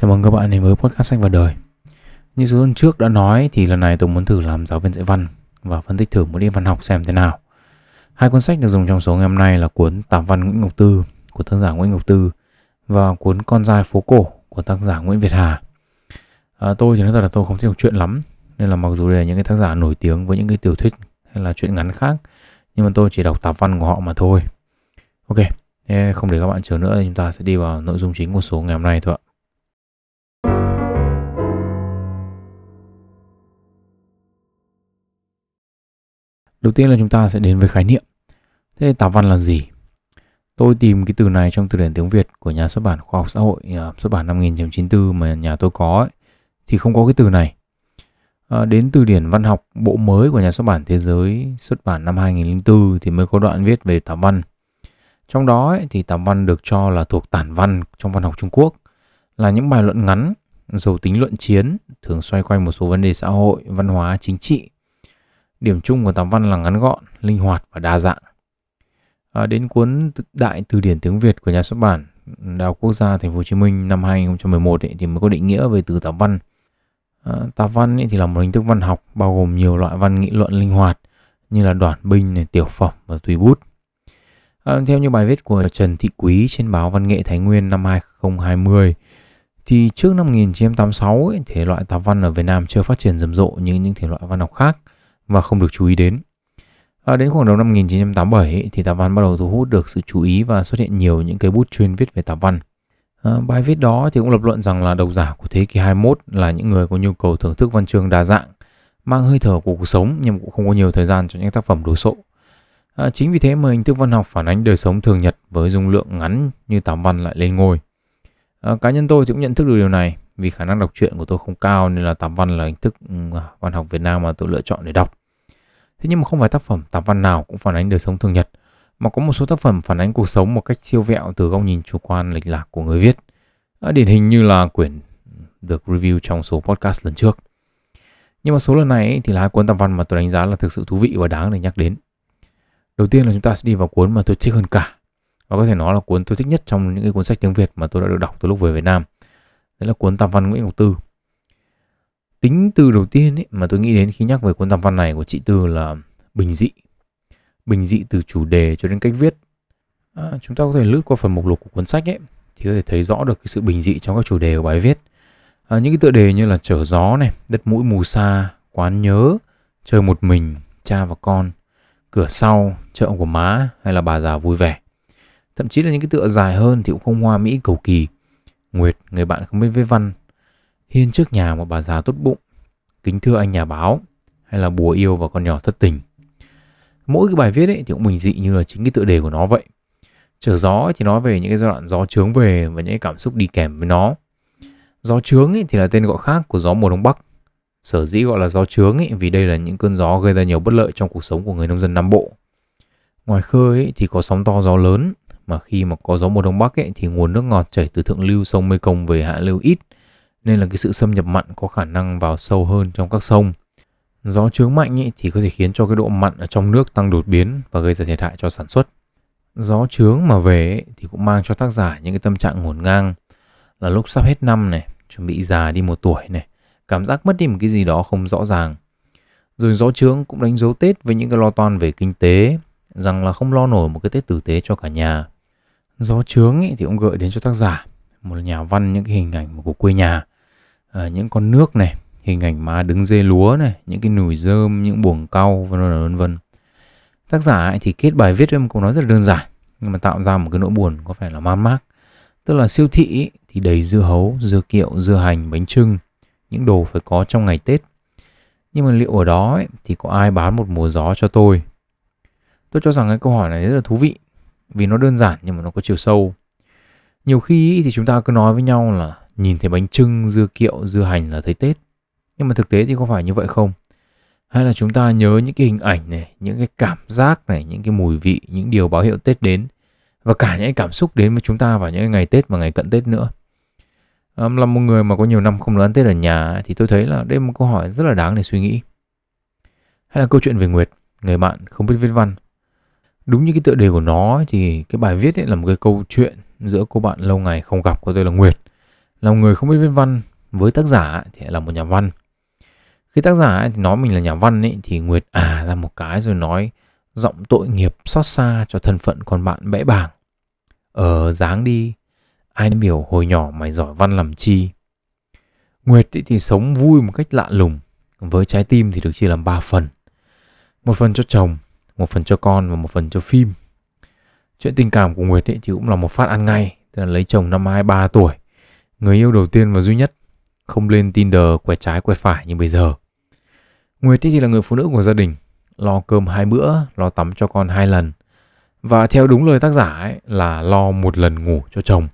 Chào mừng các bạn đến với podcast sách và đời. Như số lần trước đã nói thì lần này tôi muốn thử làm giáo viên dạy văn và phân tích thử một điểm văn học xem thế nào. Hai cuốn sách được dùng trong số ngày hôm nay là cuốn Tạp văn Nguyễn Ngọc Tư của tác giả Nguyễn Ngọc Tư và cuốn Con dài phố cổ của tác giả Nguyễn Việt Hà. À, tôi thì nói thật là tôi không thích đọc truyện lắm nên là mặc dù đây là những cái tác giả nổi tiếng với những cái tiểu thuyết hay là truyện ngắn khác nhưng mà tôi chỉ đọc tạp văn của họ mà thôi. Ok, không để các bạn chờ nữa chúng ta sẽ đi vào nội dung chính của số ngày hôm nay thôi ạ. Đầu tiên là chúng ta sẽ đến với khái niệm. Thế tạp văn là gì? Tôi tìm cái từ này trong từ điển tiếng Việt của nhà xuất bản Khoa học Xã hội à, xuất bản năm 1994 mà nhà tôi có ấy, thì không có cái từ này. À, đến từ điển văn học bộ mới của nhà xuất bản Thế giới xuất bản năm 2004 thì mới có đoạn viết về tạp văn. Trong đó ấy, thì tạp văn được cho là thuộc tản văn trong văn học Trung Quốc, là những bài luận ngắn, giàu tính luận chiến, thường xoay quanh một số vấn đề xã hội, văn hóa, chính trị Điểm chung của tám văn là ngắn gọn, linh hoạt và đa dạng. À, đến cuốn Đại từ điển tiếng Việt của nhà xuất bản Đại học Quốc gia Thành phố Hồ Chí Minh năm 2011 ấy, thì mới có định nghĩa về từ tạp văn. À, tạp văn ấy thì là một hình thức văn học bao gồm nhiều loại văn nghị luận linh hoạt như là đoạn binh, này, tiểu phẩm và tùy bút. À, theo như bài viết của Trần Thị Quý trên báo Văn nghệ Thái Nguyên năm 2020 thì trước năm 1986 ấy, thể loại tạp văn ở Việt Nam chưa phát triển rầm rộ như những thể loại văn học khác và không được chú ý đến. À, đến khoảng đầu năm 1987 thì tạp văn bắt đầu thu hút được sự chú ý và xuất hiện nhiều những cái bút chuyên viết về tạp văn. À, bài viết đó thì cũng lập luận rằng là độc giả của thế kỷ 21 là những người có nhu cầu thưởng thức văn chương đa dạng, mang hơi thở của cuộc sống nhưng cũng không có nhiều thời gian cho những tác phẩm đồ sộ. À, chính vì thế mà hình thức văn học phản ánh đời sống thường nhật với dung lượng ngắn như tạp văn lại lên ngôi. À, cá nhân tôi thì cũng nhận thức được điều này vì khả năng đọc truyện của tôi không cao nên là tạp văn là hình thức ừ, à, văn học Việt Nam mà tôi lựa chọn để đọc. Thế nhưng mà không phải tác phẩm tạp văn nào cũng phản ánh đời sống thường nhật, mà có một số tác phẩm phản ánh cuộc sống một cách siêu vẹo từ góc nhìn chủ quan lệch lạc của người viết. Điển hình như là quyển được review trong số podcast lần trước. Nhưng mà số lần này thì là hai cuốn tạp văn mà tôi đánh giá là thực sự thú vị và đáng để nhắc đến. Đầu tiên là chúng ta sẽ đi vào cuốn mà tôi thích hơn cả và có thể nói là cuốn tôi thích nhất trong những cái cuốn sách tiếng Việt mà tôi đã được đọc từ lúc về Việt Nam. Đấy là cuốn tạp văn Nguyễn Ngọc Tư tính từ đầu tiên ấy, mà tôi nghĩ đến khi nhắc về cuốn tam văn này của chị Tư là bình dị. Bình dị từ chủ đề cho đến cách viết. À, chúng ta có thể lướt qua phần mục lục của cuốn sách ấy thì có thể thấy rõ được cái sự bình dị trong các chủ đề của bài viết. À, những cái tựa đề như là chở gió này đất mũi mù xa quán nhớ chơi một mình cha và con cửa sau chợ của má hay là bà già vui vẻ. Thậm chí là những cái tựa dài hơn thì cũng không hoa mỹ cầu kỳ. Nguyệt người bạn không biết viết văn hiên trước nhà một bà già tốt bụng, kính thưa anh nhà báo, hay là bùa yêu và con nhỏ thất tình. Mỗi cái bài viết ấy thì cũng bình dị như là chính cái tựa đề của nó vậy. Trở gió thì nói về những cái giai đoạn gió trướng về và những cái cảm xúc đi kèm với nó. Gió trướng ấy thì là tên gọi khác của gió mùa đông bắc. Sở dĩ gọi là gió trướng ấy vì đây là những cơn gió gây ra nhiều bất lợi trong cuộc sống của người nông dân Nam Bộ. Ngoài khơi ấy thì có sóng to gió lớn, mà khi mà có gió mùa đông bắc ấy thì nguồn nước ngọt chảy từ thượng lưu sông Mekong về hạ lưu ít nên là cái sự xâm nhập mặn có khả năng vào sâu hơn trong các sông. Gió trướng mạnh ý, thì có thể khiến cho cái độ mặn ở trong nước tăng đột biến và gây ra thiệt hại cho sản xuất. Gió trướng mà về ý, thì cũng mang cho tác giả những cái tâm trạng ngổn ngang là lúc sắp hết năm này, chuẩn bị già đi một tuổi này, cảm giác mất đi một cái gì đó không rõ ràng. Rồi gió trướng cũng đánh dấu Tết với những cái lo toan về kinh tế, rằng là không lo nổi một cái Tết tử tế cho cả nhà. Gió trướng ý, thì cũng gợi đến cho tác giả một nhà văn những cái hình ảnh của quê nhà à, những con nước này hình ảnh má đứng dê lúa này những cái nùi rơm những buồng cau vân vân vân vân. Tác giả ấy thì kết bài viết với một câu nói rất là đơn giản nhưng mà tạo ra một cái nỗi buồn có phải là man mác. Tức là siêu thị ấy, thì đầy dưa hấu dưa kiệu dưa hành bánh trưng những đồ phải có trong ngày tết. Nhưng mà liệu ở đó ấy, thì có ai bán một mùa gió cho tôi? Tôi cho rằng cái câu hỏi này rất là thú vị vì nó đơn giản nhưng mà nó có chiều sâu. Nhiều khi thì chúng ta cứ nói với nhau là nhìn thấy bánh trưng, dưa kiệu, dưa hành là thấy Tết. Nhưng mà thực tế thì có phải như vậy không? Hay là chúng ta nhớ những cái hình ảnh này, những cái cảm giác này, những cái mùi vị, những điều báo hiệu Tết đến và cả những cái cảm xúc đến với chúng ta vào những ngày Tết và ngày cận Tết nữa. Là một người mà có nhiều năm không được ăn Tết ở nhà thì tôi thấy là đây là một câu hỏi rất là đáng để suy nghĩ. Hay là câu chuyện về Nguyệt, người bạn không biết viết văn. Đúng như cái tựa đề của nó thì cái bài viết ấy là một cái câu chuyện giữa cô bạn lâu ngày không gặp của tôi là Nguyệt là một người không biết viết văn. Với tác giả thì là một nhà văn. Khi tác giả thì nói mình là nhà văn ấy, thì nguyệt à ra một cái rồi nói giọng tội nghiệp xót xa cho thân phận con bạn bẽ bàng. Ờ dáng đi, ai biểu hồi nhỏ mày giỏi văn làm chi? Nguyệt ấy thì sống vui một cách lạ lùng. Với trái tim thì được chia làm ba phần. Một phần cho chồng, một phần cho con và một phần cho phim. Chuyện tình cảm của nguyệt ấy thì cũng là một phát ăn ngay, tức là lấy chồng năm 23 tuổi người yêu đầu tiên và duy nhất không lên Tinder quẹt trái quẹt phải như bây giờ. Nguyệt thì là người phụ nữ của gia đình lo cơm hai bữa lo tắm cho con hai lần. Và theo đúng lời tác giả ấy, là lo một lần ngủ cho chồng.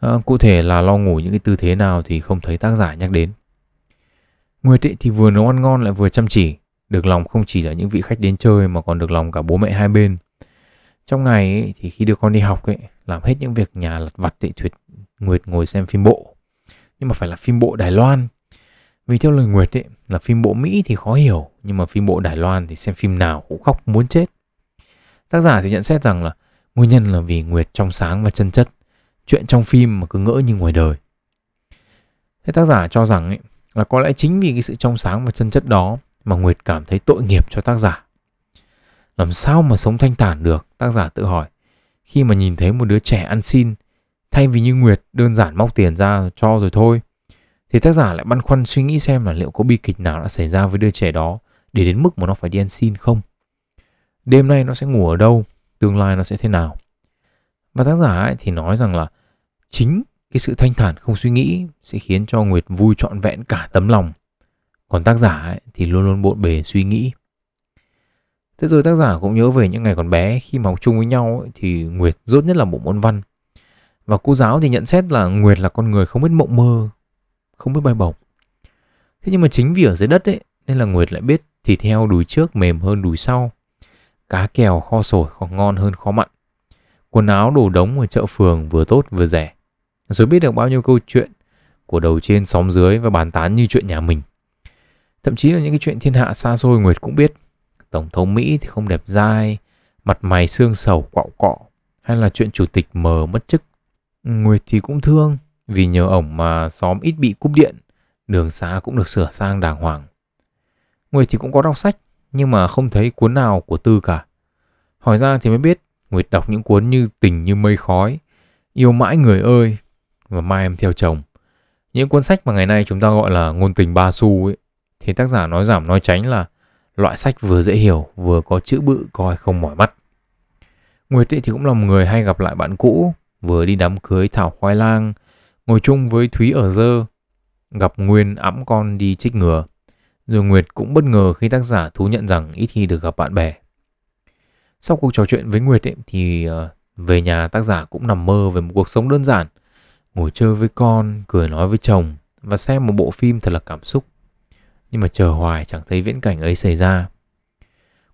À, cụ thể là lo ngủ những cái tư thế nào thì không thấy tác giả nhắc đến. Nguyệt ấy thì vừa nấu ăn ngon lại vừa chăm chỉ được lòng không chỉ là những vị khách đến chơi mà còn được lòng cả bố mẹ hai bên. Trong ngày ấy, thì khi đưa con đi học ấy làm hết những việc nhà lặt vặt thì thuyệt Nguyệt ngồi xem phim bộ. Nhưng mà phải là phim bộ Đài Loan. Vì theo lời Nguyệt ấy là phim bộ Mỹ thì khó hiểu nhưng mà phim bộ Đài Loan thì xem phim nào cũng khóc muốn chết. Tác giả thì nhận xét rằng là nguyên nhân là vì Nguyệt trong sáng và chân chất chuyện trong phim mà cứ ngỡ như ngoài đời. Thế tác giả cho rằng ấy, là có lẽ chính vì cái sự trong sáng và chân chất đó mà Nguyệt cảm thấy tội nghiệp cho tác giả. Làm sao mà sống thanh thản được? Tác giả tự hỏi. Khi mà nhìn thấy một đứa trẻ ăn xin thay vì như Nguyệt đơn giản móc tiền ra cho rồi thôi thì tác giả lại băn khoăn suy nghĩ xem là liệu có bi kịch nào đã xảy ra với đứa trẻ đó để đến mức mà nó phải đi ăn xin không? Đêm nay nó sẽ ngủ ở đâu? Tương lai nó sẽ thế nào? Và tác giả ấy thì nói rằng là chính cái sự thanh thản không suy nghĩ sẽ khiến cho Nguyệt vui trọn vẹn cả tấm lòng. Còn tác giả ấy thì luôn luôn bộn bề suy nghĩ. Thế rồi tác giả cũng nhớ về những ngày còn bé khi mà học chung với nhau ấy, thì Nguyệt rốt nhất là bộ môn văn. Và cô giáo thì nhận xét là Nguyệt là con người không biết mộng mơ, không biết bay bổng. Thế nhưng mà chính vì ở dưới đất ấy nên là Nguyệt lại biết thịt heo đùi trước mềm hơn đùi sau. Cá kèo kho sổi còn ngon hơn kho mặn. Quần áo đồ đống ở chợ phường vừa tốt vừa rẻ. Rồi biết được bao nhiêu câu chuyện của đầu trên xóm dưới và bàn tán như chuyện nhà mình. Thậm chí là những cái chuyện thiên hạ xa xôi Nguyệt cũng biết. Tổng thống Mỹ thì không đẹp dai, mặt mày xương sầu quạo cọ, hay là chuyện chủ tịch mờ mất chức. Nguyệt thì cũng thương, vì nhờ ổng mà xóm ít bị cúp điện, đường xá cũng được sửa sang đàng hoàng. Nguyệt thì cũng có đọc sách, nhưng mà không thấy cuốn nào của Tư cả. Hỏi ra thì mới biết, Nguyệt đọc những cuốn như Tình như mây khói, Yêu mãi người ơi, và Mai em theo chồng. Những cuốn sách mà ngày nay chúng ta gọi là ngôn tình ba xu ấy, thì tác giả nói giảm nói tránh là loại sách vừa dễ hiểu vừa có chữ bự coi không mỏi mắt. Nguyệt thì cũng là một người hay gặp lại bạn cũ, vừa đi đám cưới Thảo Khoai Lang, ngồi chung với Thúy ở dơ, gặp Nguyên ẵm con đi trích ngừa. Rồi Nguyệt cũng bất ngờ khi tác giả thú nhận rằng ít khi được gặp bạn bè. Sau cuộc trò chuyện với Nguyệt ấy, thì ờ, về nhà tác giả cũng nằm mơ về một cuộc sống đơn giản, ngồi chơi với con, cười nói với chồng và xem một bộ phim thật là cảm xúc nhưng mà chờ hoài chẳng thấy viễn cảnh ấy xảy ra.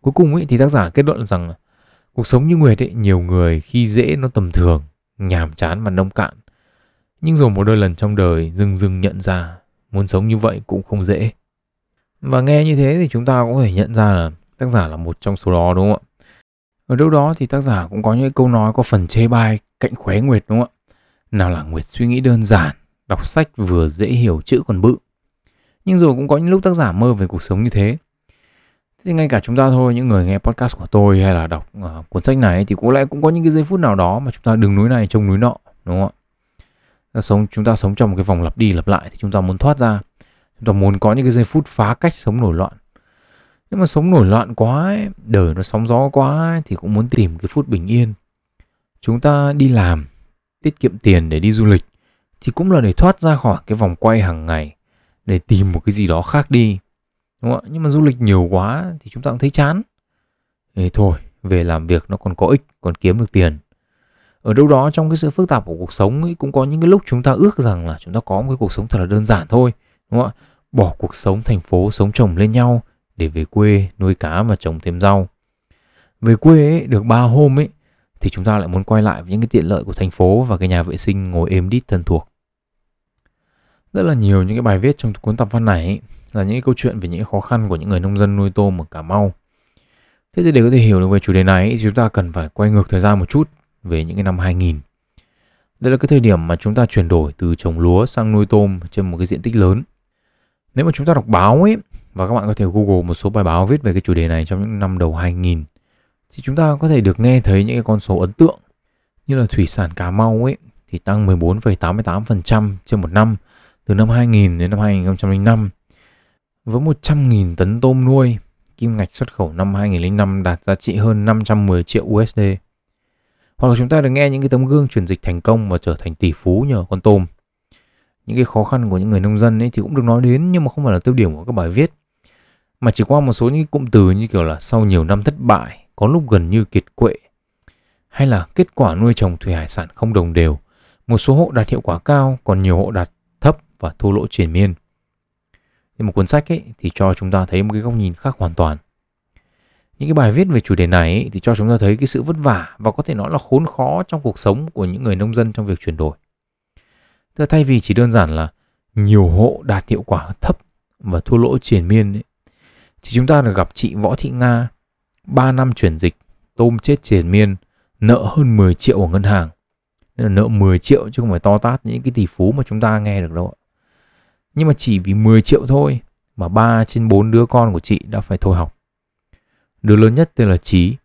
Cuối cùng ấy thì tác giả kết luận rằng cuộc sống như Nguyệt ấy, nhiều người khi dễ nó tầm thường, nhàm chán mà nông cạn. Nhưng rồi một đôi lần trong đời dưng dưng nhận ra muốn sống như vậy cũng không dễ. Và nghe như thế thì chúng ta cũng có thể nhận ra là tác giả là một trong số đó đúng không ạ? Ở đâu đó thì tác giả cũng có những câu nói có phần chê bai cạnh khóe Nguyệt đúng không ạ? Nào là Nguyệt suy nghĩ đơn giản, đọc sách vừa dễ hiểu chữ còn bự nhưng rồi cũng có những lúc tác giả mơ về cuộc sống như thế thì ngay cả chúng ta thôi những người nghe podcast của tôi hay là đọc uh, cuốn sách này thì có lẽ cũng có những cái giây phút nào đó mà chúng ta đứng núi này trông núi nọ đúng không ạ? Ờ, sống chúng ta sống trong một cái vòng lặp đi lặp lại thì chúng ta muốn thoát ra. Chúng ta muốn có những cái giây phút phá cách sống nổi loạn. Nhưng mà sống nổi loạn quá ấy, đời nó sóng gió quá ấy, thì cũng muốn tìm cái phút bình yên. Chúng ta đi làm tiết kiệm tiền để đi du lịch thì cũng là để thoát ra khỏi cái vòng quay hàng ngày để tìm một cái gì đó khác đi đúng không ạ? Nhưng mà du lịch nhiều quá thì chúng ta cũng thấy chán. Thế thôi về làm việc nó còn có ích còn kiếm được tiền. Ở đâu đó trong cái sự phức tạp của cuộc sống ấy, cũng có những cái lúc chúng ta ước rằng là chúng ta có một cái cuộc sống thật là đơn giản thôi đúng không ạ? Bỏ cuộc sống thành phố sống chồng lên nhau để về quê nuôi cá và trồng thêm rau. Về quê ấy, được ba hôm ấy thì chúng ta lại muốn quay lại với những cái tiện lợi của thành phố và cái nhà vệ sinh ngồi êm đít thân thuộc rất là nhiều những cái bài viết trong cuốn tập văn này ấy, là những cái câu chuyện về những khó khăn của những người nông dân nuôi tôm ở Cà Mau. Thế thì để có thể hiểu được về chủ đề này thì chúng ta cần phải quay ngược thời gian một chút về những cái năm 2000. Đây là cái thời điểm mà chúng ta chuyển đổi từ trồng lúa sang nuôi tôm trên một cái diện tích lớn. Nếu mà chúng ta đọc báo ấy, và các bạn có thể Google một số bài báo viết về cái chủ đề này trong những năm đầu 2000, thì chúng ta có thể được nghe thấy những cái con số ấn tượng như là thủy sản Cà Mau ấy thì tăng 14,88% trên một năm từ năm 2000 đến năm 2005 với 100.000 tấn tôm nuôi, kim ngạch xuất khẩu năm 2005 đạt giá trị hơn 510 triệu USD. Hoặc là chúng ta được nghe những cái tấm gương chuyển dịch thành công và trở thành tỷ phú nhờ con tôm. Những cái khó khăn của những người nông dân ấy thì cũng được nói đến nhưng mà không phải là tiêu điểm của các bài viết. Mà chỉ qua một số những cụm từ như kiểu là sau nhiều năm thất bại, có lúc gần như kiệt quệ, hay là kết quả nuôi trồng thủy hải sản không đồng đều. Một số hộ đạt hiệu quả cao, còn nhiều hộ đạt thấp và thua lỗ triển miên. Nhưng một cuốn sách ấy thì cho chúng ta thấy một cái góc nhìn khác hoàn toàn. Những cái bài viết về chủ đề này ấy, thì cho chúng ta thấy cái sự vất vả và có thể nói là khốn khó trong cuộc sống của những người nông dân trong việc chuyển đổi. Tức thay vì chỉ đơn giản là nhiều hộ đạt hiệu quả thấp và thua lỗ triển miên ấy, thì chúng ta được gặp chị Võ Thị Nga 3 năm chuyển dịch tôm chết triển miên nợ hơn 10 triệu ở ngân hàng. Nên là nợ 10 triệu chứ không phải to tát những cái tỷ phú mà chúng ta nghe được đâu ạ. Nhưng mà chỉ vì 10 triệu thôi mà 3 trên 4 đứa con của chị đã phải thôi học. Đứa lớn nhất tên là Trí.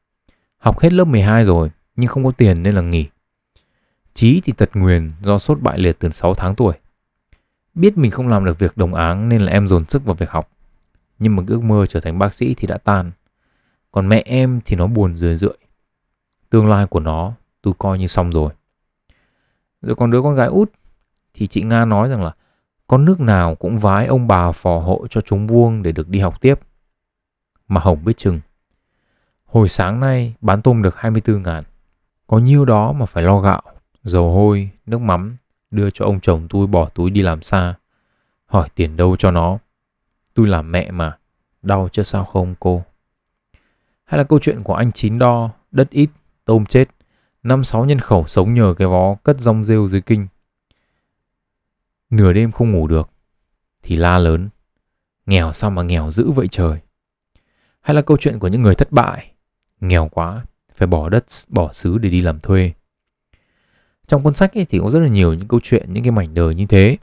Học hết lớp 12 rồi, nhưng không có tiền nên là nghỉ. Trí thì tật nguyền do sốt bại liệt từ 6 tháng tuổi. Biết mình không làm được việc đồng áng nên là em dồn sức vào việc học. Nhưng mà ước mơ trở thành bác sĩ thì đã tan. Còn mẹ em thì nó buồn rười rượi. Tương lai của nó tôi coi như xong rồi. Rồi còn đứa con gái út thì chị Nga nói rằng là con nước nào cũng vái ông bà phò hộ cho chúng vuông để được đi học tiếp. Mà Hồng biết chừng. Hồi sáng nay bán tôm được 24 ngàn. Có nhiêu đó mà phải lo gạo, dầu hôi, nước mắm đưa cho ông chồng tôi bỏ túi đi làm xa. Hỏi tiền đâu cho nó. Tôi làm mẹ mà, đau chứ sao không cô. Hay là câu chuyện của anh Chín Đo, đất ít, tôm chết, năm sáu nhân khẩu sống nhờ cái vó cất rong rêu dưới kinh. Nửa đêm không ngủ được, thì la lớn, nghèo sao mà nghèo dữ vậy trời. Hay là câu chuyện của những người thất bại, nghèo quá, phải bỏ đất, bỏ xứ để đi làm thuê. Trong cuốn sách ấy thì có rất là nhiều những câu chuyện, những cái mảnh đời như thế.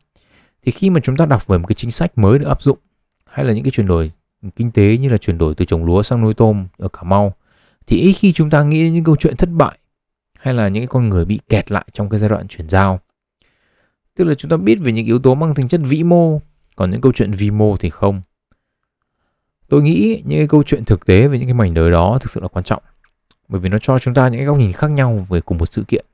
Thì khi mà chúng ta đọc về một cái chính sách mới được áp dụng, hay là những cái chuyển đổi kinh tế như là chuyển đổi từ trồng lúa sang nuôi tôm ở Cà Mau thì ít khi chúng ta nghĩ đến những câu chuyện thất bại hay là những cái con người bị kẹt lại trong cái giai đoạn chuyển giao. Tức là chúng ta biết về những yếu tố mang tính chất vĩ mô, còn những câu chuyện vi mô thì không. Tôi nghĩ những cái câu chuyện thực tế về những cái mảnh đời đó thực sự là quan trọng. Bởi vì nó cho chúng ta những cái góc nhìn khác nhau về cùng một sự kiện.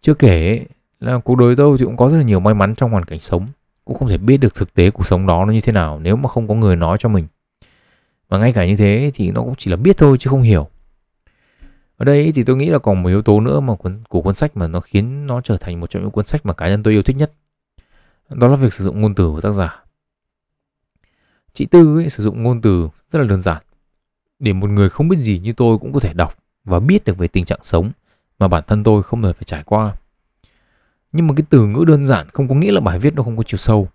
Chưa kể là cuộc đời tôi thì cũng có rất là nhiều may mắn trong hoàn cảnh sống cũng không thể biết được thực tế cuộc sống đó nó như thế nào nếu mà không có người nói cho mình và ngay cả như thế thì nó cũng chỉ là biết thôi chứ không hiểu ở đây thì tôi nghĩ là còn một yếu tố nữa mà cuốn, của cuốn sách mà nó khiến nó trở thành một trong những cuốn sách mà cá nhân tôi yêu thích nhất. Đó là việc sử dụng ngôn từ của tác giả. Chị tư ấy, sử dụng ngôn từ rất là đơn giản. Để một người không biết gì như tôi cũng có thể đọc và biết được về tình trạng sống mà bản thân tôi không hề phải trải qua. Nhưng mà cái từ ngữ đơn giản không có nghĩa là bài viết nó không có chiều sâu.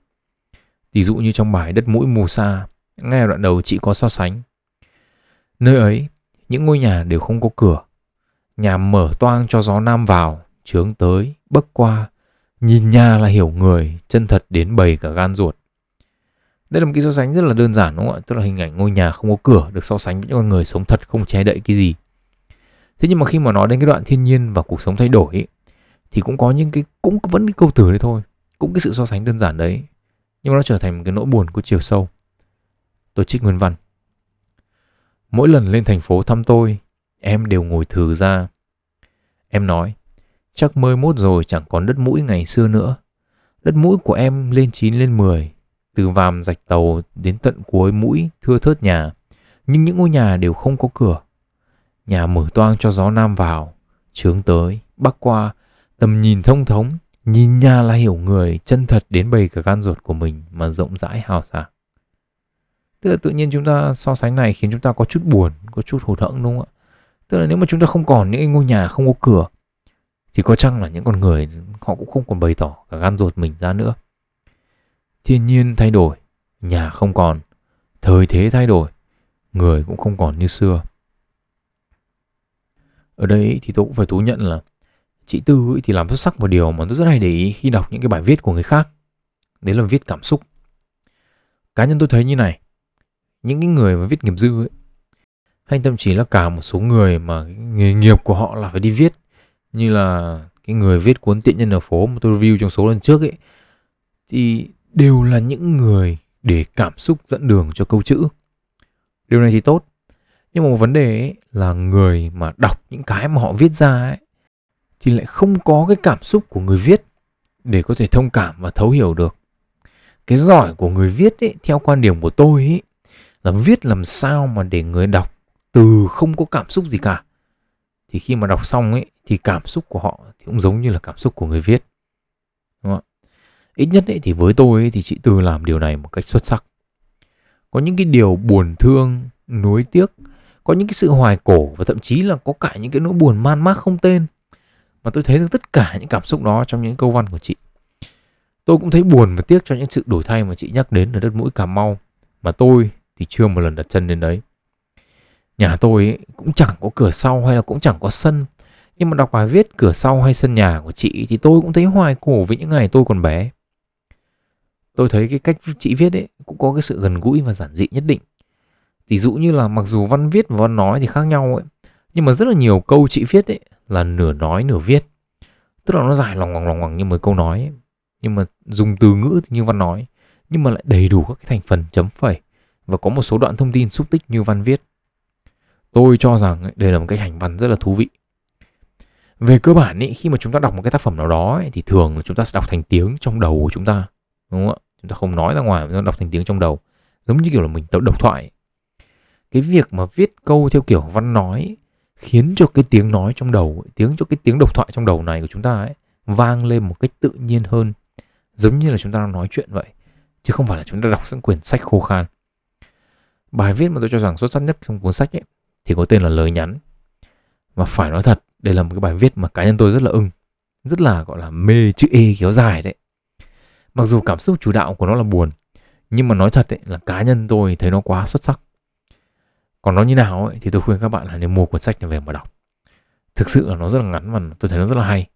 Ví dụ như trong bài đất mũi mù xa ngay ở đoạn đầu chị có so sánh. Nơi ấy những ngôi nhà đều không có cửa nhà mở toang cho gió nam vào trướng tới bấc qua nhìn nhà là hiểu người chân thật đến bầy cả gan ruột. Đây là một cái so sánh rất là đơn giản đúng không ạ? Tức là hình ảnh ngôi nhà không có cửa được so sánh với những con người sống thật không che đậy cái gì. Thế nhưng mà khi mà nói đến cái đoạn thiên nhiên và cuộc sống thay đổi ấy, thì cũng có những cái cũng vẫn cái câu từ đấy thôi cũng cái sự so sánh đơn giản đấy. Nhưng mà nó trở thành một cái nỗi buồn có chiều sâu. Tôi trích nguyên văn. Mỗi lần lên thành phố thăm tôi em đều ngồi thừ ra em nói chắc mơi mốt rồi chẳng còn đất mũi ngày xưa nữa đất mũi của em lên 9 lên 10 từ vàm rạch tàu đến tận cuối mũi thưa thớt nhà nhưng những ngôi nhà đều không có cửa nhà mở toang cho gió nam vào trướng tới bắc qua Tầm nhìn thông thống, nhìn nhà là hiểu người, chân thật đến bầy cả gan ruột của mình mà rộng rãi hào sảng. Tức là tự nhiên chúng ta so sánh này khiến chúng ta có chút buồn, có chút hụt hẫng đúng không ạ? Tức là nếu mà chúng ta không còn những ngôi nhà không có cửa thì có chăng là những con người họ cũng không còn bày tỏ cả gan ruột mình ra nữa. Thiên nhiên thay đổi, nhà không còn, thời thế thay đổi, người cũng không còn như xưa. Ở đây thì tôi cũng phải thú nhận là chị Tư ấy thì làm xuất sắc một điều mà tôi rất hay để ý khi đọc những cái bài viết của người khác. Đấy là viết cảm xúc. Cá nhân tôi thấy như này, những cái người mà viết nghiệp dư ấy, hay thậm chí là cả một số người mà nghề nghiệp của họ là phải đi viết như là cái người viết cuốn tiện nhân ở phố mà tôi review trong số lần trước ấy thì đều là những người để cảm xúc dẫn đường cho câu chữ. Điều này thì tốt. Nhưng mà một vấn đề ấy là người mà đọc những cái mà họ viết ra ấy thì lại không có cái cảm xúc của người viết để có thể thông cảm và thấu hiểu được. Cái giỏi của người viết ấy, theo quan điểm của tôi ấy, là viết làm sao mà để người đọc từ không có cảm xúc gì cả. Thì khi mà đọc xong ấy thì cảm xúc của họ thì cũng giống như là cảm xúc của người viết. Đúng không? ạ Ít nhất ấy, thì với tôi ấy, thì chị từ làm điều này một cách xuất sắc. Có những cái điều buồn thương, nuối tiếc, có những cái sự hoài cổ và thậm chí là có cả những cái nỗi buồn man mác không tên mà tôi thấy được tất cả những cảm xúc đó trong những câu văn của chị tôi cũng thấy buồn và tiếc cho những sự đổi thay mà chị nhắc đến ở đất mũi cà mau mà tôi thì chưa một lần đặt chân đến đấy nhà tôi ấy, cũng chẳng có cửa sau hay là cũng chẳng có sân. Nhưng mà đọc bài viết cửa sau hay sân nhà của chị thì tôi cũng thấy hoài cổ với những ngày tôi còn bé. Tôi thấy cái cách chị viết ấy cũng có cái sự gần gũi và giản dị nhất định. Ví dụ như là mặc dù văn viết và văn nói thì khác nhau ấy nhưng mà rất là nhiều câu chị viết ấy là nửa nói nửa viết. Tức là nó dài lòng ngoằng lòng ngoằng như một câu nói ấy. nhưng mà dùng từ ngữ thì như văn nói nhưng mà lại đầy đủ các cái thành phần chấm phẩy và có một số đoạn thông tin xúc tích như văn viết tôi cho rằng đây là một cái hành văn rất là thú vị. Về cơ bản ý, khi mà chúng ta đọc một cái tác phẩm nào đó ý, thì thường là chúng ta sẽ đọc thành tiếng trong đầu của chúng ta đúng không ạ? Chúng ta không nói ra ngoài chúng ta đọc thành tiếng trong đầu giống như kiểu là mình đọc thoại cái việc mà viết câu theo kiểu văn nói khiến cho cái tiếng nói trong đầu tiếng cho cái tiếng độc thoại trong đầu này của chúng ta ấy vang lên một cách tự nhiên hơn giống như là chúng ta đang nói chuyện vậy chứ không phải là chúng ta đọc những quyển sách khô khan. Bài viết mà tôi cho rằng xuất sắc nhất trong cuốn sách ấy thì có tên là lời nhắn. Và phải nói thật đây là một cái bài viết mà cá nhân tôi rất là ưng rất là gọi là mê chữ e kéo dài đấy. Mặc dù cảm xúc chủ đạo của nó là buồn nhưng mà nói thật ấy, là cá nhân tôi thấy nó quá xuất sắc. Còn nó như nào ấy, thì tôi khuyên các bạn là nên mua cuốn sách này về mà đọc. Thực sự là nó rất là ngắn và tôi thấy nó rất là hay.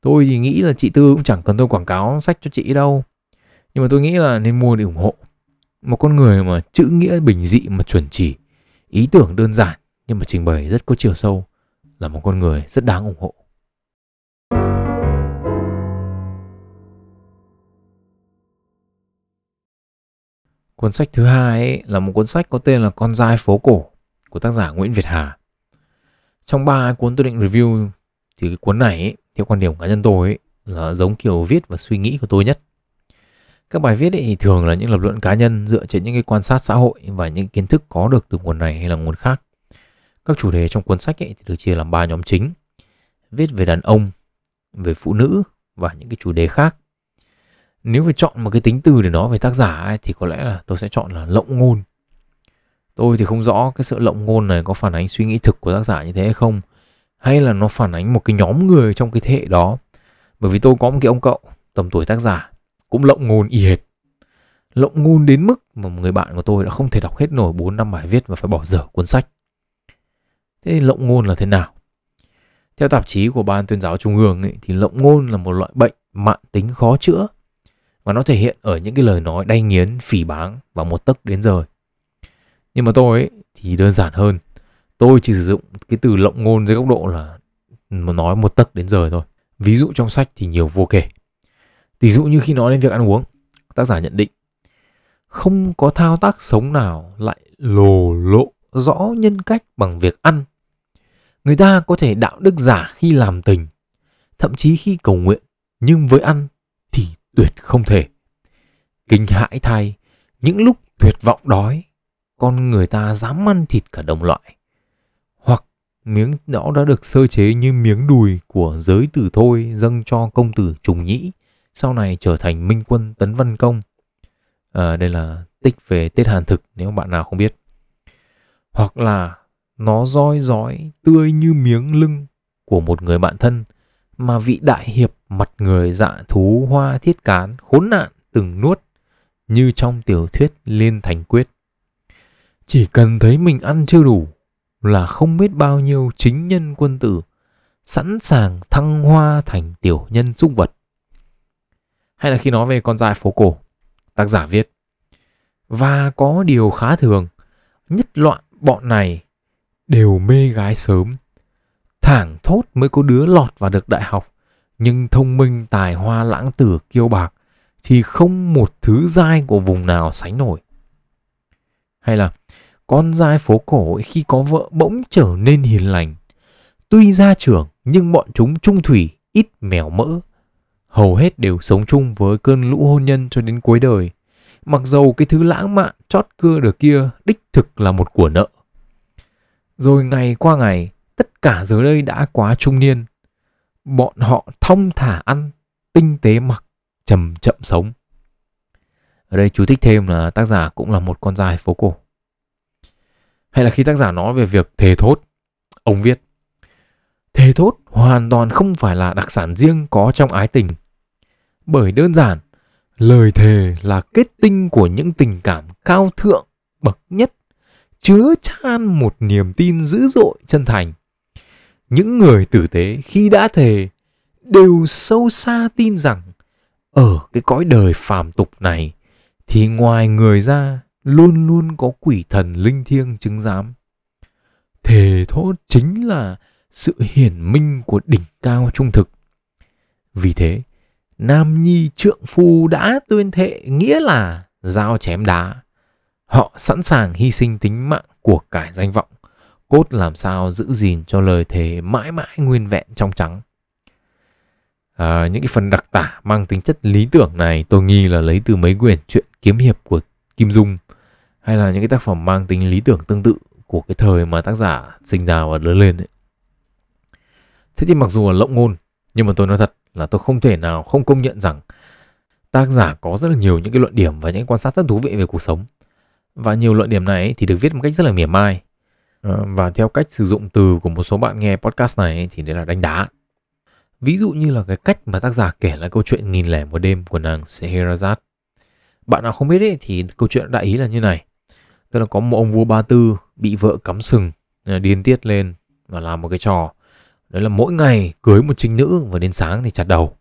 Tôi thì nghĩ là chị tư cũng chẳng cần tôi quảng cáo sách cho chị đâu nhưng mà tôi nghĩ là nên mua để ủng hộ. Một con người mà chữ nghĩa bình dị mà chuẩn chỉ ý tưởng đơn giản nhưng mà trình bày rất có chiều sâu là một con người rất đáng ủng hộ Cuốn sách thứ hai ấy là một cuốn sách có tên là Con dai phố cổ của tác giả Nguyễn Việt Hà. Trong ba cuốn tôi định review thì cái cuốn này ấy, theo quan điểm cá nhân tôi ấy, là giống kiểu viết và suy nghĩ của tôi nhất. Các bài viết ấy thì thường là những lập luận cá nhân dựa trên những cái quan sát xã hội và những kiến thức có được từ nguồn này hay là nguồn khác. Các chủ đề trong cuốn sách ấy thì được chia làm ba nhóm chính. Viết về đàn ông, về phụ nữ và những cái chủ đề khác nếu phải chọn một cái tính từ để nói về tác giả ấy, thì có lẽ là tôi sẽ chọn là lộng ngôn tôi thì không rõ cái sự lộng ngôn này có phản ánh suy nghĩ thực của tác giả như thế hay không hay là nó phản ánh một cái nhóm người trong cái thế hệ đó bởi vì tôi có một cái ông cậu tầm tuổi tác giả cũng lộng ngôn y hệt. Lộng ngôn đến mức mà người bạn của tôi đã không thể đọc hết nổi 4 năm bài viết và phải bỏ dở cuốn sách. Thế lộng ngôn là thế nào? Theo tạp chí của ban tuyên giáo trung ương ấy, thì lộng ngôn là một loại bệnh mạng tính khó chữa và nó thể hiện ở những cái lời nói đay nghiến phỉ báng và một tấc đến rời nhưng mà tôi ấy, thì đơn giản hơn. Tôi chỉ sử dụng cái từ lộng ngôn dưới góc độ là mà nói một tấc đến rời thôi. Ví dụ trong sách thì nhiều vô kể tỷ dụ như khi nói đến việc ăn uống tác giả nhận định không có thao tác sống nào lại lồ lộ rõ nhân cách bằng việc ăn người ta có thể đạo đức giả khi làm tình thậm chí khi cầu nguyện nhưng với ăn thì tuyệt không thể. Kinh hãi thay, những lúc tuyệt vọng đói, con người ta dám ăn thịt cả đồng loại. Hoặc miếng đó đã được sơ chế như miếng đùi của giới tử thôi dâng cho công tử Trùng Nhĩ, sau này trở thành minh quân Tấn Văn Công. À, đây là tích về Tết Hàn Thực nếu bạn nào không biết. Hoặc là nó roi rói tươi như miếng lưng của một người bạn thân mà vị đại hiệp mặt người dạ thú hoa thiết cán khốn nạn từng nuốt như trong tiểu thuyết Liên Thành Quyết. Chỉ cần thấy mình ăn chưa đủ là không biết bao nhiêu chính nhân quân tử sẵn sàng thăng hoa thành tiểu nhân súc vật. Hay là khi nói về con dại phố cổ, tác giả viết Và có điều khá thường, nhất loạn bọn này đều mê gái sớm. Thảng thốt mới có đứa lọt vào được đại học, nhưng thông minh tài hoa lãng tử kiêu bạc thì không một thứ dai của vùng nào sánh nổi. Hay là con dai phố cổ khi có vợ bỗng trở nên hiền lành. Tuy ra trưởng nhưng bọn chúng trung thủy ít mèo mỡ. Hầu hết đều sống chung với cơn lũ hôn nhân cho đến cuối đời. Mặc dầu cái thứ lãng mạn chót cưa được kia đích thực là một của nợ. Rồi ngày qua ngày, tất cả giờ đây đã quá trung niên. Bọn họ thông thả ăn, tinh tế mặc, chậm chậm sống. Ở đây chú thích thêm là tác giả cũng là một con dài phố cổ. Hay là khi tác giả nói về việc thề thốt, ông viết Thề thốt hoàn toàn không phải là đặc sản riêng có trong ái tình. Bởi đơn giản, lời thề là kết tinh của những tình cảm cao thượng, bậc nhất, chứa chan một niềm tin dữ dội chân thành. Những người tử tế khi đã thề đều sâu xa tin rằng ở cái cõi đời phàm tục này thì ngoài người ra luôn luôn có quỷ thần linh thiêng chứng giám. Thề thốt chính là sự hiển minh của đỉnh cao trung thực. Vì thế, Nam Nhi trượng phu đã tuyên thệ nghĩa là dao chém đá. Họ sẵn sàng hy sinh tính mạng của cải danh vọng, cốt làm sao giữ gìn cho lời thề mãi mãi nguyên vẹn trong trắng. À, những cái phần đặc tả mang tính chất lý tưởng này tôi nghi là lấy từ mấy quyển truyện kiếm hiệp của Kim Dung hay là những cái tác phẩm mang tính lý tưởng tương tự của cái thời mà tác giả sinh ra và lớn lên ấy. Thế thì mặc dù là lộng ngôn nhưng mà tôi nói thật là tôi không thể nào không công nhận rằng tác giả có rất là nhiều những cái luận điểm và những quan sát rất thú vị về cuộc sống. Và nhiều luận điểm này thì được viết một cách rất là mỉa mai. Ờ, và theo cách sử dụng từ của một số bạn nghe podcast này thì đấy là đánh đá. Ví dụ như là cái cách mà tác giả kể lại câu chuyện nghìn lẻ một đêm của nàng Scheherazade. Bạn nào không biết ấy, thì câu chuyện đại ý là như này. Tức là có một ông vua Ba Tư bị vợ cắm sừng, ờ, điên tiết lên và làm một cái trò. Đấy là mỗi ngày cưới một trinh nữ và đến sáng thì chặt đầu.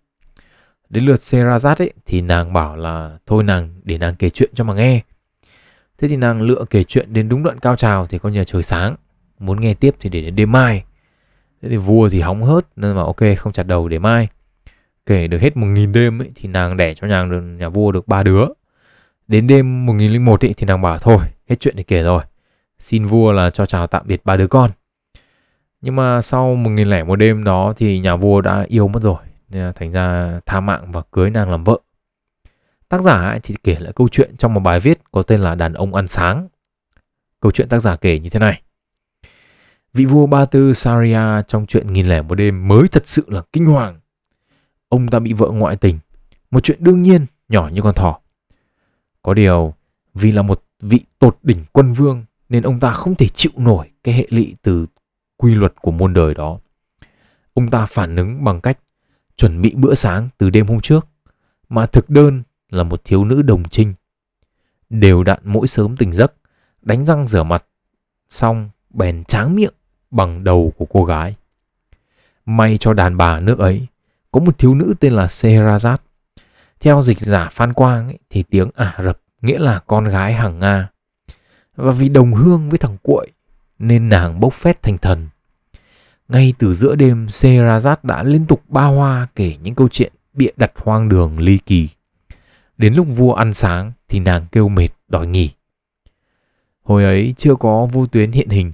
Đến lượt Serazat ấy thì nàng bảo là thôi nàng để nàng kể chuyện cho mà nghe. Thế thì nàng lựa kể chuyện đến đúng đoạn cao trào thì coi như là trời sáng. Muốn nghe tiếp thì để đến đêm mai. Thế thì vua thì hóng hớt nên mà ok không chặt đầu để mai. Kể được hết một nghìn đêm ấy, thì nàng đẻ cho nhà, nhà vua được ba đứa. Đến đêm 1001 ấy, thì nàng bảo thôi hết chuyện để kể rồi. Xin vua là cho chào tạm biệt ba đứa con. Nhưng mà sau một nghìn lẻ một đêm đó thì nhà vua đã yêu mất rồi. Nên thành ra tha mạng và cưới nàng làm vợ. Tác giả chỉ thì kể lại câu chuyện trong một bài viết có tên là Đàn ông ăn sáng. Câu chuyện tác giả kể như thế này. Vị vua Ba Tư Saria trong chuyện nghìn lẻ một đêm mới thật sự là kinh hoàng. Ông ta bị vợ ngoại tình, một chuyện đương nhiên nhỏ như con thỏ. Có điều, vì là một vị tột đỉnh quân vương nên ông ta không thể chịu nổi cái hệ lụy từ quy luật của muôn đời đó. Ông ta phản ứng bằng cách chuẩn bị bữa sáng từ đêm hôm trước, mà thực đơn là một thiếu nữ đồng trinh. Đều đặn mỗi sớm tỉnh giấc, đánh răng rửa mặt, xong bèn tráng miệng bằng đầu của cô gái. May cho đàn bà nước ấy, có một thiếu nữ tên là Seherazad. Theo dịch giả Phan Quang ấy, thì tiếng Ả Rập nghĩa là con gái hàng Nga. Và vì đồng hương với thằng cuội nên nàng bốc phét thành thần. Ngay từ giữa đêm, Serazat đã liên tục ba hoa kể những câu chuyện bịa đặt hoang đường ly kỳ. Đến lúc vua ăn sáng thì nàng kêu mệt đòi nghỉ. Hồi ấy chưa có vô tuyến hiện hình,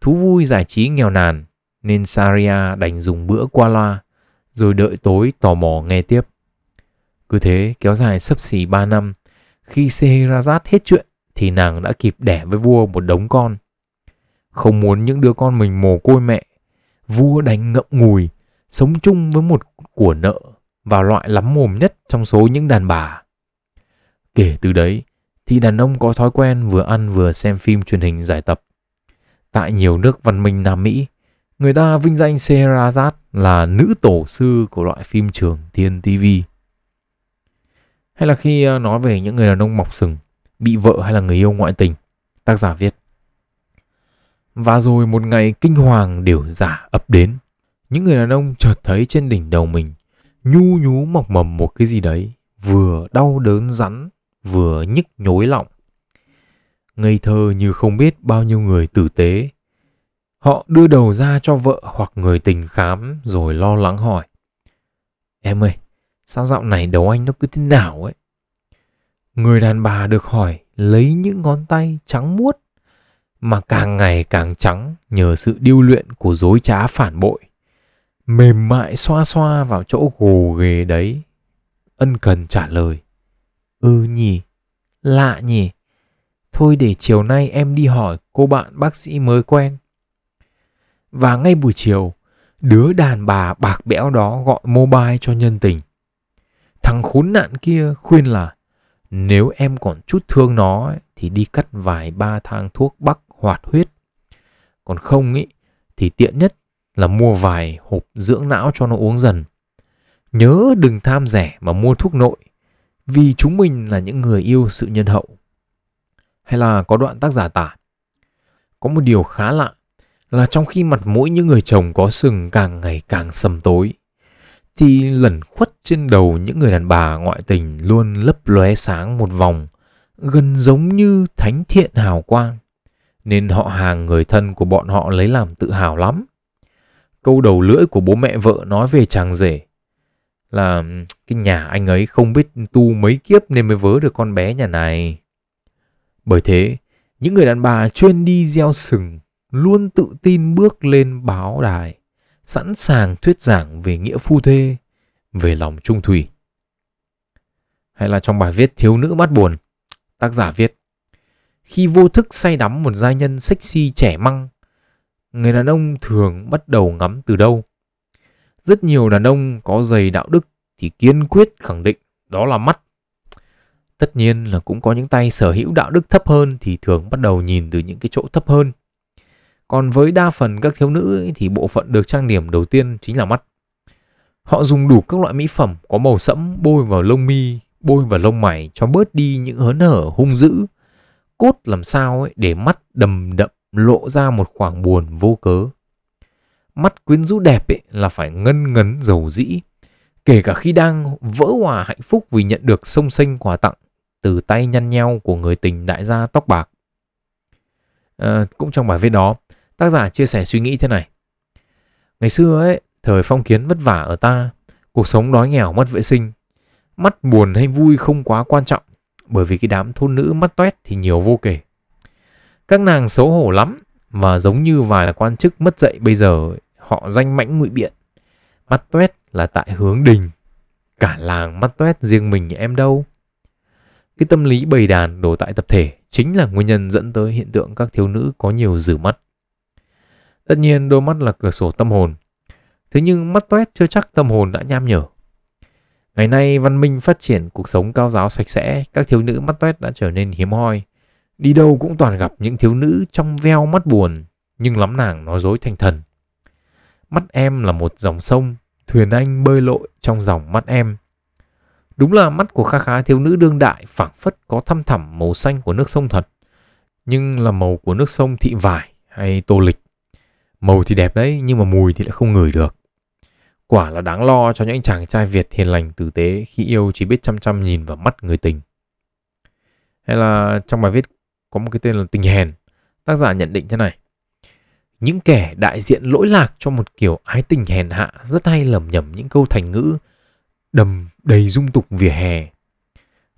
thú vui giải trí nghèo nàn nên Saria đành dùng bữa qua loa rồi đợi tối tò mò nghe tiếp. Cứ thế kéo dài sấp xỉ 3 năm, khi Scheherazade hết chuyện thì nàng đã kịp đẻ với vua một đống con. Không muốn những đứa con mình mồ côi mẹ, vua đánh ngậm ngùi, sống chung với một của nợ và loại lắm mồm nhất trong số những đàn bà. Kể từ đấy, thì đàn ông có thói quen vừa ăn vừa xem phim truyền hình giải tập. Tại nhiều nước văn minh Nam Mỹ, người ta vinh danh Scheherazade là nữ tổ sư của loại phim trường thiên TV. Hay là khi ờ, nói về những người đàn ông mọc sừng, bị vợ hay là người yêu ngoại tình, tác giả viết. Và rồi một ngày kinh hoàng đều giả ập đến. những người đàn ông chợt thấy trên đỉnh đầu mình nhu nhú mọc mầm một cái gì đấy, vừa đau đớn rắn, vừa nhức nhối lọng Ngây thơ như không biết bao nhiêu người tử tế. Họ đưa đầu ra cho vợ hoặc người tình khám rồi lo lắng hỏi. Em ơi, sao dạo này đầu anh nó cứ thế nào ấy? Người đàn bà được hỏi lấy những ngón tay trắng muốt mà càng ngày càng trắng nhờ sự điêu luyện của dối trá phản bội. Mềm mại xoa xoa vào chỗ gồ ghề đấy. Ân cần trả lời. Ừ nhỉ, lạ nhỉ. Thôi để chiều nay em đi hỏi cô bạn bác sĩ mới quen. Và ngay buổi chiều, đứa đàn bà bạc bẽo đó gọi mobile cho nhân tình. Thằng khốn nạn kia khuyên là nếu em còn chút thương nó ấy, thì đi cắt vài ba thang thuốc bắc hoạt huyết. Còn không ý, thì tiện nhất là mua vài hộp dưỡng não cho nó uống dần. Nhớ đừng tham rẻ mà mua thuốc nội, vì chúng mình là những người yêu sự nhân hậu. Hay là có đoạn tác giả tả. Có một điều khá lạ là trong khi mặt mũi những người chồng có sừng càng ngày càng sầm tối, thì lẩn khuất trên đầu những người đàn bà ngoại tình luôn lấp lóe sáng một vòng, gần giống như thánh thiện hào quang, nên họ hàng người thân của bọn họ lấy làm tự hào lắm. Câu đầu lưỡi của bố mẹ vợ nói về chàng rể là cái nhà anh ấy không biết tu mấy kiếp nên mới vớ được con bé nhà này. Bởi thế, những người đàn bà chuyên đi gieo sừng luôn tự tin bước lên báo đài sẵn sàng thuyết giảng về nghĩa phu thê, về lòng trung thủy. Hay là trong bài viết Thiếu nữ mắt buồn, tác giả viết khi vô thức say đắm một giai nhân sexy trẻ măng, người đàn ông thường bắt đầu ngắm từ đâu. Rất nhiều đàn ông có dày đạo đức thì kiên quyết khẳng định đó là mắt. Tất nhiên là cũng có những tay sở hữu đạo đức thấp hơn thì thường bắt đầu nhìn từ những cái chỗ thấp hơn. Còn với đa phần các thiếu nữ thì bộ phận được trang điểm đầu tiên chính là mắt. Họ dùng đủ các loại mỹ phẩm có màu sẫm bôi vào lông mi, bôi vào lông mày cho bớt đi những hớn hở hung dữ. Cốt làm sao ấy để mắt đầm đậm lộ ra một khoảng buồn vô cớ. Mắt quyến rũ đẹp ấy là phải ngân ngấn dầu dĩ, kể cả khi đang vỡ hòa hạnh phúc vì nhận được sông xanh quà tặng từ tay nhăn nheo của người tình đại gia tóc bạc. À, cũng trong bài viết đó, Tác giả chia sẻ suy nghĩ thế này. Ngày xưa ấy, thời phong kiến vất vả ở ta, cuộc sống đói nghèo mất vệ sinh. Mắt buồn hay vui không quá quan trọng, bởi vì cái đám thôn nữ mắt toét thì nhiều vô kể. Các nàng xấu hổ lắm, và giống như vài quan chức mất dạy bây giờ, họ danh mãnh ngụy biện. Mắt toét là tại hướng đình, cả làng mắt toét riêng mình em đâu. Cái tâm lý bầy đàn đổ tại tập thể chính là nguyên nhân dẫn tới hiện tượng các thiếu nữ có nhiều rử mắt. Tất nhiên đôi mắt là cửa sổ tâm hồn. Thế nhưng mắt toét chưa chắc tâm hồn đã nham nhở. Ngày nay văn minh phát triển cuộc sống cao giáo sạch sẽ, các thiếu nữ mắt toét đã trở nên hiếm hoi. Đi đâu cũng toàn gặp những thiếu nữ trong veo mắt buồn, nhưng lắm nàng nói dối thành thần. Mắt em là một dòng sông, thuyền anh bơi lội trong dòng mắt em. Đúng là mắt của kha khá thiếu nữ đương đại phảng phất có thăm thẳm màu xanh của nước sông thật, nhưng là màu của nước sông thị vải hay tô lịch. Màu thì đẹp đấy nhưng mà mùi thì lại không ngửi được. Quả là đáng lo cho những chàng trai Việt hiền lành tử tế khi yêu chỉ biết chăm chăm nhìn vào mắt người tình. Hay là trong bài viết có một cái tên là tình hèn, tác giả nhận định thế này. Những kẻ đại diện lỗi lạc cho một kiểu ái tình hèn hạ rất hay lầm nhầm những câu thành ngữ đầm đầy dung tục vỉa hè.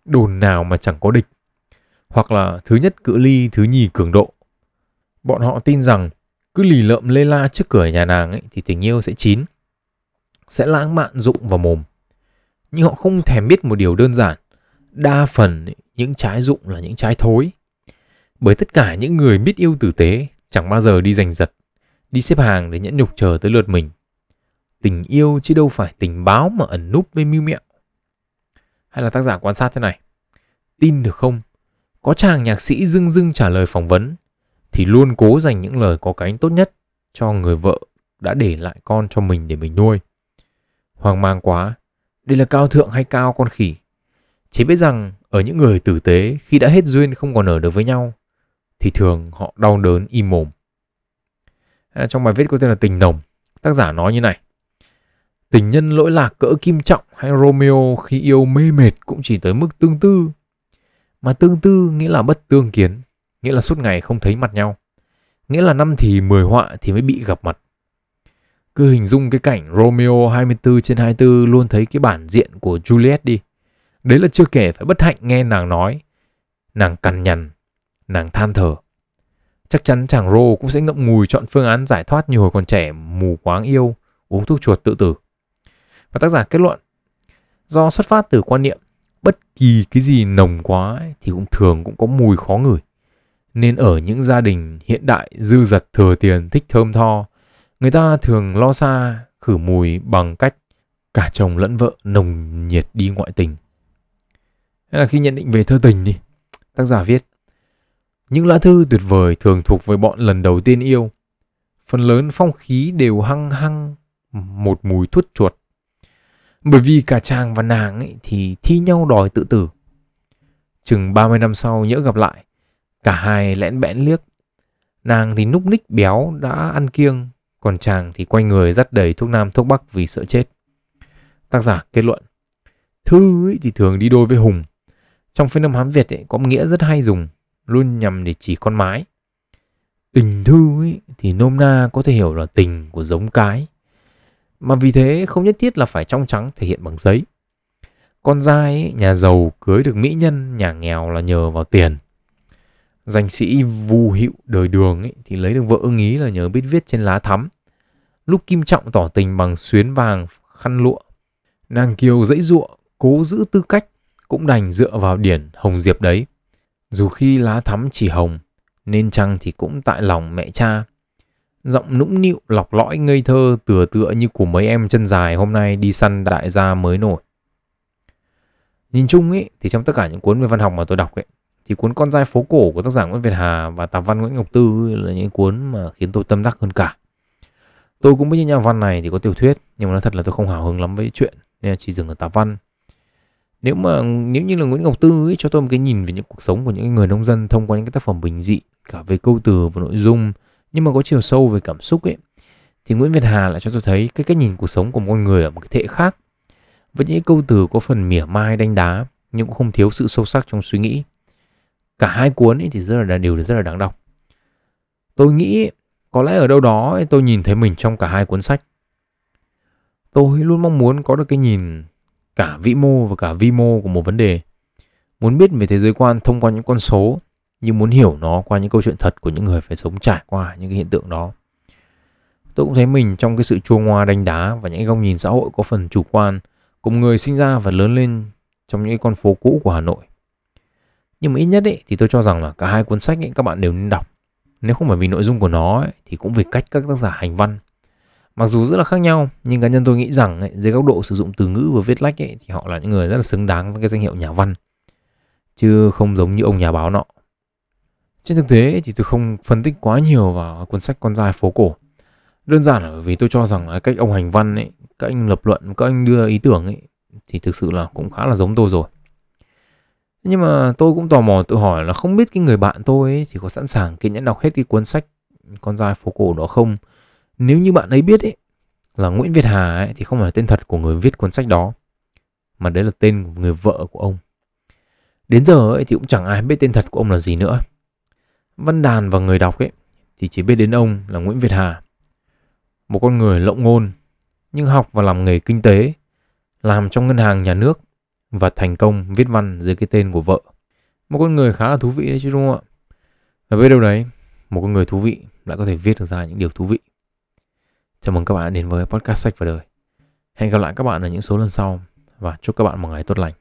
Đồn nào mà chẳng có địch. Hoặc là thứ nhất cự ly, thứ nhì cường độ. Bọn họ tin rằng cứ lì lợm lê la trước cửa nhà nàng ấy thì tình yêu sẽ chín sẽ lãng mạn rụng vào mồm. Nhưng họ không thèm biết một điều đơn giản. Đa phần những trái rụng là những trái thối. Bởi tất cả những người biết yêu tử tế chẳng bao giờ đi giành giật, đi xếp hàng để nhẫn nhục chờ tới lượt mình. Tình yêu chứ đâu phải tình báo mà ẩn núp với mưu mẹo. Hay là tác giả quan sát thế này. Tin được không? Có chàng nhạc sĩ dưng dưng trả lời phỏng vấn, thì luôn cố dành những lời có cánh tốt nhất cho người vợ đã để lại con cho mình để mình nuôi. Hoang mang quá, đây là cao thượng hay cao con khỉ? Chỉ biết rằng ở những người tử tế khi đã hết duyên không còn ở được với nhau thì thường họ đau đớn im mồm. À, trong bài viết có tên là tình nồng, Tác giả nói như này. Tình nhân lỗi lạc cỡ Kim Trọng hay Romeo khi yêu mê mệt cũng chỉ tới mức tương tư. Mà tương tư nghĩa là bất tương kiến, nghĩa là suốt ngày không thấy mặt nhau. Nghĩa là năm thì mười họa thì mới bị gặp mặt. Cứ hình dung cái cảnh Romeo 24 trên 24 luôn thấy cái bản diện của Juliet đi. Đấy là chưa kể phải bất hạnh nghe nàng nói. Nàng cằn nhằn, nàng than thở. Chắc chắn chàng Rô cũng sẽ ngậm ngùi chọn phương án giải thoát như hồi còn trẻ mù quáng yêu, uống thuốc chuột tự tử. Và tác giả kết luận, do xuất phát từ quan niệm bất kỳ cái gì nồng quá ấy, thì cũng thường cũng có mùi khó ngửi. Nên ở những gia đình hiện đại dư dật thừa tiền thích thơm tho, người ta thường lo xa khử mùi bằng cách cả chồng lẫn vợ nồng nhiệt đi ngoại tình. Hay là khi nhận định về thơ tình đi, tác giả viết những lá thư tuyệt vời thường thuộc về bọn lần đầu tiên yêu. Phần lớn phong khí đều hăng hăng một mùi thuốc chuột. Bởi vì cả chàng và nàng ấy thì thi nhau đòi tự tử. Chừng 30 năm sau nhỡ gặp lại, cả hai lẽn bẽn liếc. Nàng thì núp ních béo đã ăn kiêng, còn chàng thì quanh người dắt đầy thuốc nam thuốc bắc vì sợ chết. Tác giả kết luận, thư ấy thì thường đi đôi với hùng. Trong phiên âm Hán Việt ấy, có một nghĩa rất hay dùng, luôn nhằm để chỉ con mái. Tình thư ấy, thì nôm na có thể hiểu là tình của giống cái. Mà vì thế không nhất thiết là phải trong trắng thể hiện bằng giấy. Con dai ấy, nhà giàu cưới được mỹ nhân, nhà nghèo là nhờ vào tiền. Danh sĩ vu hữu đời đường ấy, thì lấy được vợ ưng ý là nhờ biết viết trên lá thắm. Lúc Kim Trọng tỏ tình bằng xuyến vàng khăn lụa. Nàng Kiều dãy dụa cố giữ tư cách, cũng đành dựa vào điển Hồng Diệp đấy. Dù khi lá thắm chỉ hồng, nên chăng thì cũng tại lòng mẹ cha. Giọng nũng nịu lọc lõi ngây thơ tựa tựa như của mấy em chân dài hôm nay đi săn đại gia mới nổi. Nhìn chung ấy, thì trong tất cả những cuốn về văn học mà tôi đọc ấy, thì cuốn Con dai phố cổ của tác giả Nguyễn Việt Hà và tạp văn Nguyễn Ngọc Tư là những cuốn mà khiến tôi tâm đắc hơn cả. Tôi cũng biết những nhà văn này thì có tiểu thuyết, nhưng mà nói thật là tôi không hào hứng lắm với chuyện, nên là chỉ dừng ở tạp văn. Nếu mà nếu như là Nguyễn Ngọc Tư ấy, cho tôi một cái nhìn về những cuộc sống của những người nông dân thông qua những cái tác phẩm bình dị cả về câu từ và nội dung nhưng mà có chiều sâu về cảm xúc ấy thì Nguyễn Việt Hà lại cho tôi thấy cái cách nhìn cuộc sống của một con người ở một cái thể khác. Với những câu từ có phần mỉa mai đánh đá nhưng cũng không thiếu sự sâu sắc trong suy nghĩ cả hai cuốn ấy thì rất là đều rất là đáng đọc tôi nghĩ có lẽ ở đâu đó tôi nhìn thấy mình trong cả hai cuốn sách tôi luôn mong muốn có được cái nhìn cả vĩ mô và cả vi mô của một vấn đề. Muốn biết về thế giới quan thông qua những con số, nhưng muốn hiểu nó qua những câu chuyện thật của những người phải sống trải qua những cái hiện tượng đó. Tôi cũng thấy mình trong cái sự chua ngoa đánh đá và những góc nhìn xã hội có phần chủ quan của người sinh ra và lớn lên trong những con phố cũ của Hà Nội. Nhưng mà ít nhất ấy, thì tôi cho rằng là cả hai cuốn sách ấy, các bạn đều nên đọc. Nếu không phải vì nội dung của nó ấy, thì cũng vì cách các tác giả hành văn. Mặc dù rất là khác nhau nhưng cá nhân tôi nghĩ rằng ấy, dưới góc độ sử dụng từ ngữ và viết lách ấy, thì họ là những người rất là xứng đáng với cái danh hiệu nhà văn. Chứ không giống như ông nhà báo nọ. Trên thực tế thì tôi không phân tích quá nhiều vào cuốn sách con dài phố cổ. Đơn giản là bởi vì tôi cho rằng là cách ông hành văn ấy các anh lập luận các anh đưa ý tưởng ấy thì thực sự là cũng khá là giống tôi rồi nhưng mà tôi cũng tò mò tự hỏi là không biết cái người bạn tôi ấy thì có sẵn sàng kiên nhẫn đọc hết cái cuốn sách con dài phố cổ đó không nếu như bạn ấy biết ấy là Nguyễn Việt Hà ấy, thì không phải là tên thật của người viết cuốn sách đó mà đấy là tên của người vợ của ông. Đến giờ ấy thì cũng chẳng ai biết tên thật của ông là gì nữa. Văn đàn và người đọc ấy thì chỉ biết đến ông là Nguyễn Việt Hà. Một con người lộng ngôn nhưng học và làm nghề kinh tế, làm trong ngân hàng nhà nước và thành công viết văn dưới cái tên của vợ. Một con người khá là thú vị đấy chứ đúng không ạ? Và biết đâu đấy, một con người thú vị lại có thể viết được ra những điều thú vị. Chào mừng các bạn đến với podcast sách và đời. Hẹn gặp lại các bạn ở những số lần sau và chúc các bạn một ngày tốt lành.